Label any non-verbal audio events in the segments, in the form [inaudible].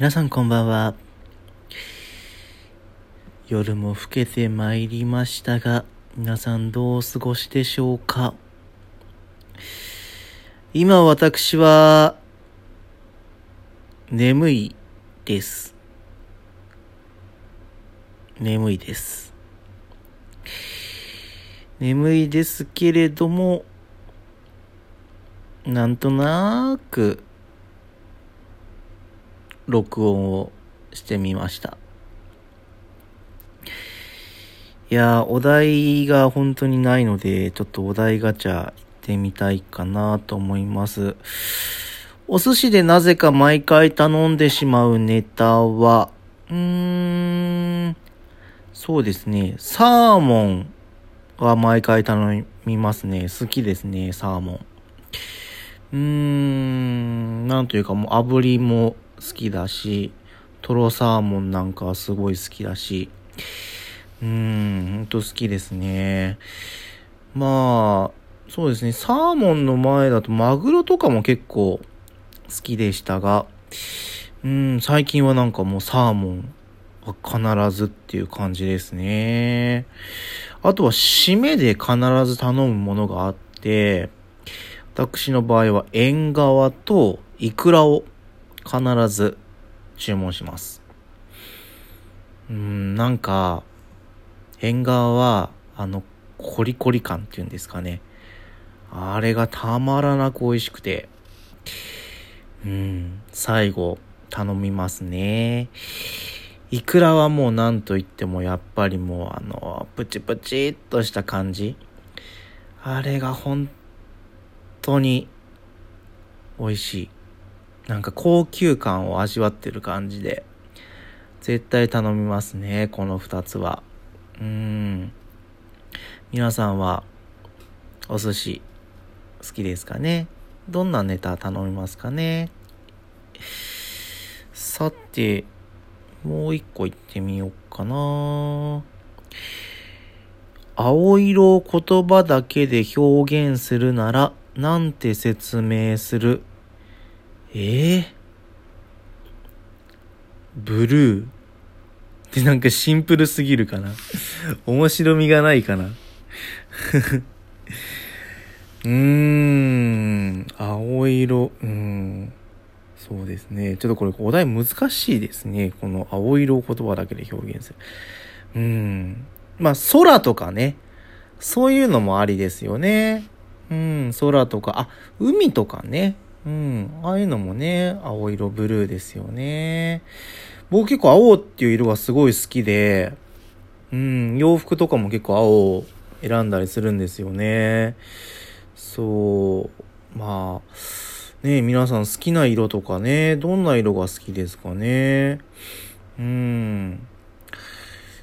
皆さんこんばんは。夜も更けてまいりましたが、皆さんどうお過ごしでしょうか？今私は、眠いです。眠いです。眠いですけれども、なんとなく、録音をしてみました。いやー、お題が本当にないので、ちょっとお題ガチャ行ってみたいかなと思います。お寿司でなぜか毎回頼んでしまうネタは、うーん、そうですね、サーモンは毎回頼みますね。好きですね、サーモン。うーん、なんというかもう炙りも好きだし、トロサーモンなんかはすごい好きだし、うーん、ほんと好きですね。まあ、そうですね、サーモンの前だとマグロとかも結構好きでしたが、うん、最近はなんかもうサーモンは必ずっていう感じですね。あとは締めで必ず頼むものがあって、私の場合は縁側とイクラを必ず注文します。うん、なんか、縁側は、あの、コリコリ感っていうんですかね。あれがたまらなく美味しくて、うん、最後頼みますね。イクラはもう何と言ってもやっぱりもうあの、プチプチっとした感じ。あれが本当に美味しい。なんか高級感を味わってる感じで、絶対頼みますね、この二つは。うん。皆さんは、お寿司、好きですかね？どんなネタ頼みますかね？さて、もう一個行ってみようかな。青色を言葉だけで表現するなら、なんて説明する？ええブルーってなんかシンプルすぎるかな？[laughs] 面白みがないかな？[laughs] うーん、青色、うーん。そうですね。ちょっとこれお題難しいですね。この青色を言葉だけで表現する。うーん。まあ空とかね。そういうのもありですよね。うん、空とか、あ、海とかね。うん、ああいうのもね、青色ブルーですよね。僕結構青っていう色がすごい好きで、うん、洋服とかも結構青を選んだりするんですよね。そう、まあ、ね皆さん好きな色とかね、どんな色が好きですかね。うん。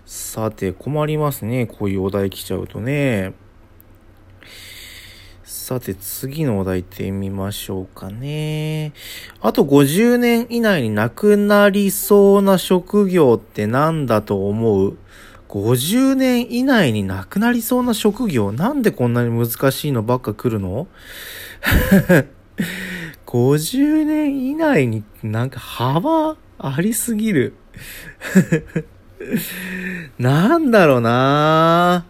さて、困りますね。こういうお題来ちゃうとね。さて、次のお題行ってみましょうかね。あと50年以内になくなりそうな職業って何だと思う ?50 年以内になくなりそうな職業なんでこんなに難しいのばっか来るの [laughs] ?50 年以内になんか幅ありすぎる。[laughs] なんだろうな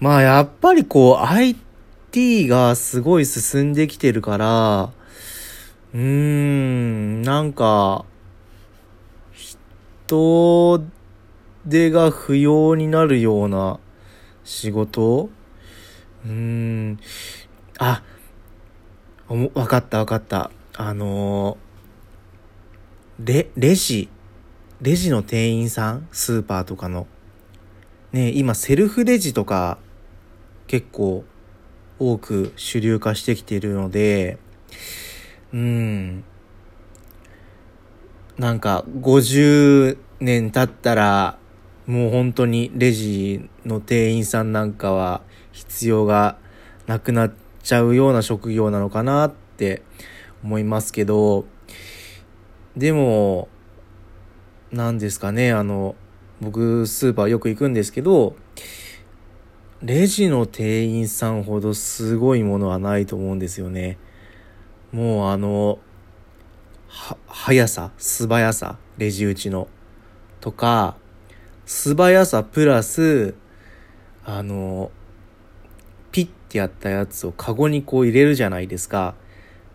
まあやっぱりこう IT t がすごい進んできてるから、うーん、なんか、人手が不要になるような仕事？うーん、あ、おわかったわかった。あのー、レ、レジ、レジの店員さん？スーパーとかの。ね今セルフレジとか結構多く主流化してきているので、うん。なんか50年経ったらもう本当にレジの店員さんなんかは必要がなくなっちゃうような職業なのかなって思いますけど、でも、なんですかね、あの、僕、スーパーよく行くんですけど、レジの店員さんほどすごいものはないと思うんですよね。もうあの、は、速さ、素早さ、レジ打ちの。とか、素早さプラス、あの、ピッてやったやつをカゴにこう入れるじゃないですか。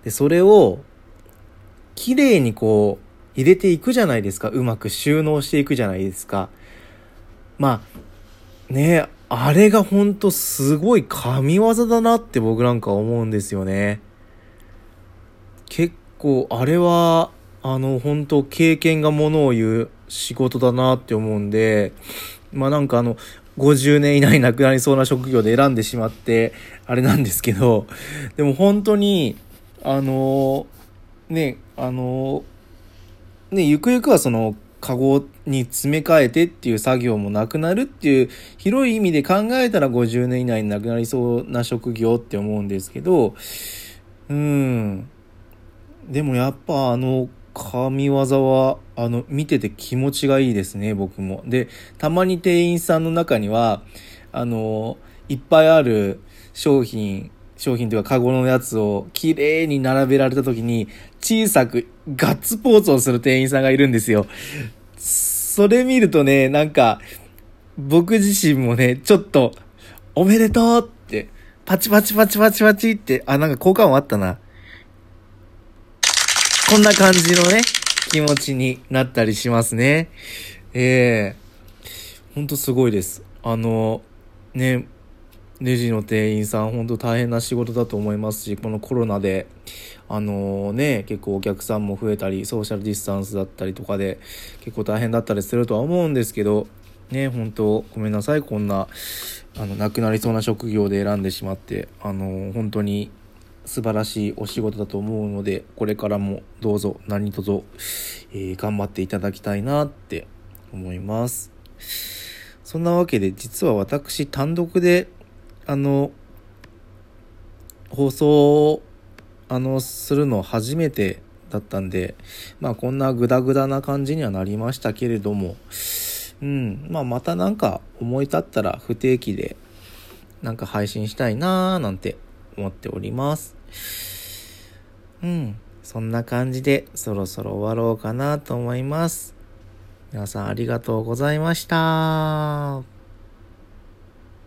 で、それを、綺麗にこう、入れていくじゃないですか。うまく収納していくじゃないですか。まあ、ねあれがほんとすごい神業だなって僕なんか思うんですよね。結構、あれは、あの、本当経験がものを言う仕事だなって思うんで、まあなんかあの、50年以内亡くなりそうな職業で選んでしまって、あれなんですけど、でも本当に、あの、ね、あの、ね、ゆくゆくはその、カゴに詰め替えてっていう作業もなくなるっていう広い意味で考えたら50年以内になくなりそうな職業って思うんですけど、うん。でもやっぱあの神業は、あの、見てて気持ちがいいですね、僕も。で、たまに店員さんの中には、あの、いっぱいある商品、商品というかカゴのやつを綺麗に並べられた時に、小さくガッツポーズをする店員さんがいるんですよ。それ見るとね、なんか、僕自身もね、ちょっと、おめでとうって、パチパチパチパチパチって、あ、なんか効果音あったな。こんな感じのね、気持ちになったりしますね。ええー、ほんとすごいです。あの、ね、レジの店員さん、ほんと大変な仕事だと思いますし、このコロナで、あのね、結構お客さんも増えたり、ソーシャルディスタンスだったりとかで、結構大変だったりするとは思うんですけど、ね、本当ごめんなさい、こんな、あの、亡くなりそうな職業で選んでしまって、あの本当に素晴らしいお仕事だと思うので、これからもどうぞ何卒、えー、頑張っていただきたいなって思います。そんなわけで、実は私単独で、あの、放送あの、するの初めてだったんで、まあこんなグダグダな感じにはなりましたけれども、うん、まあまたなんか思い立ったら不定期でなんか配信したいなーなんて思っております。うん。そんな感じでそろそろ終わろうかなと思います。皆さんありがとうございました。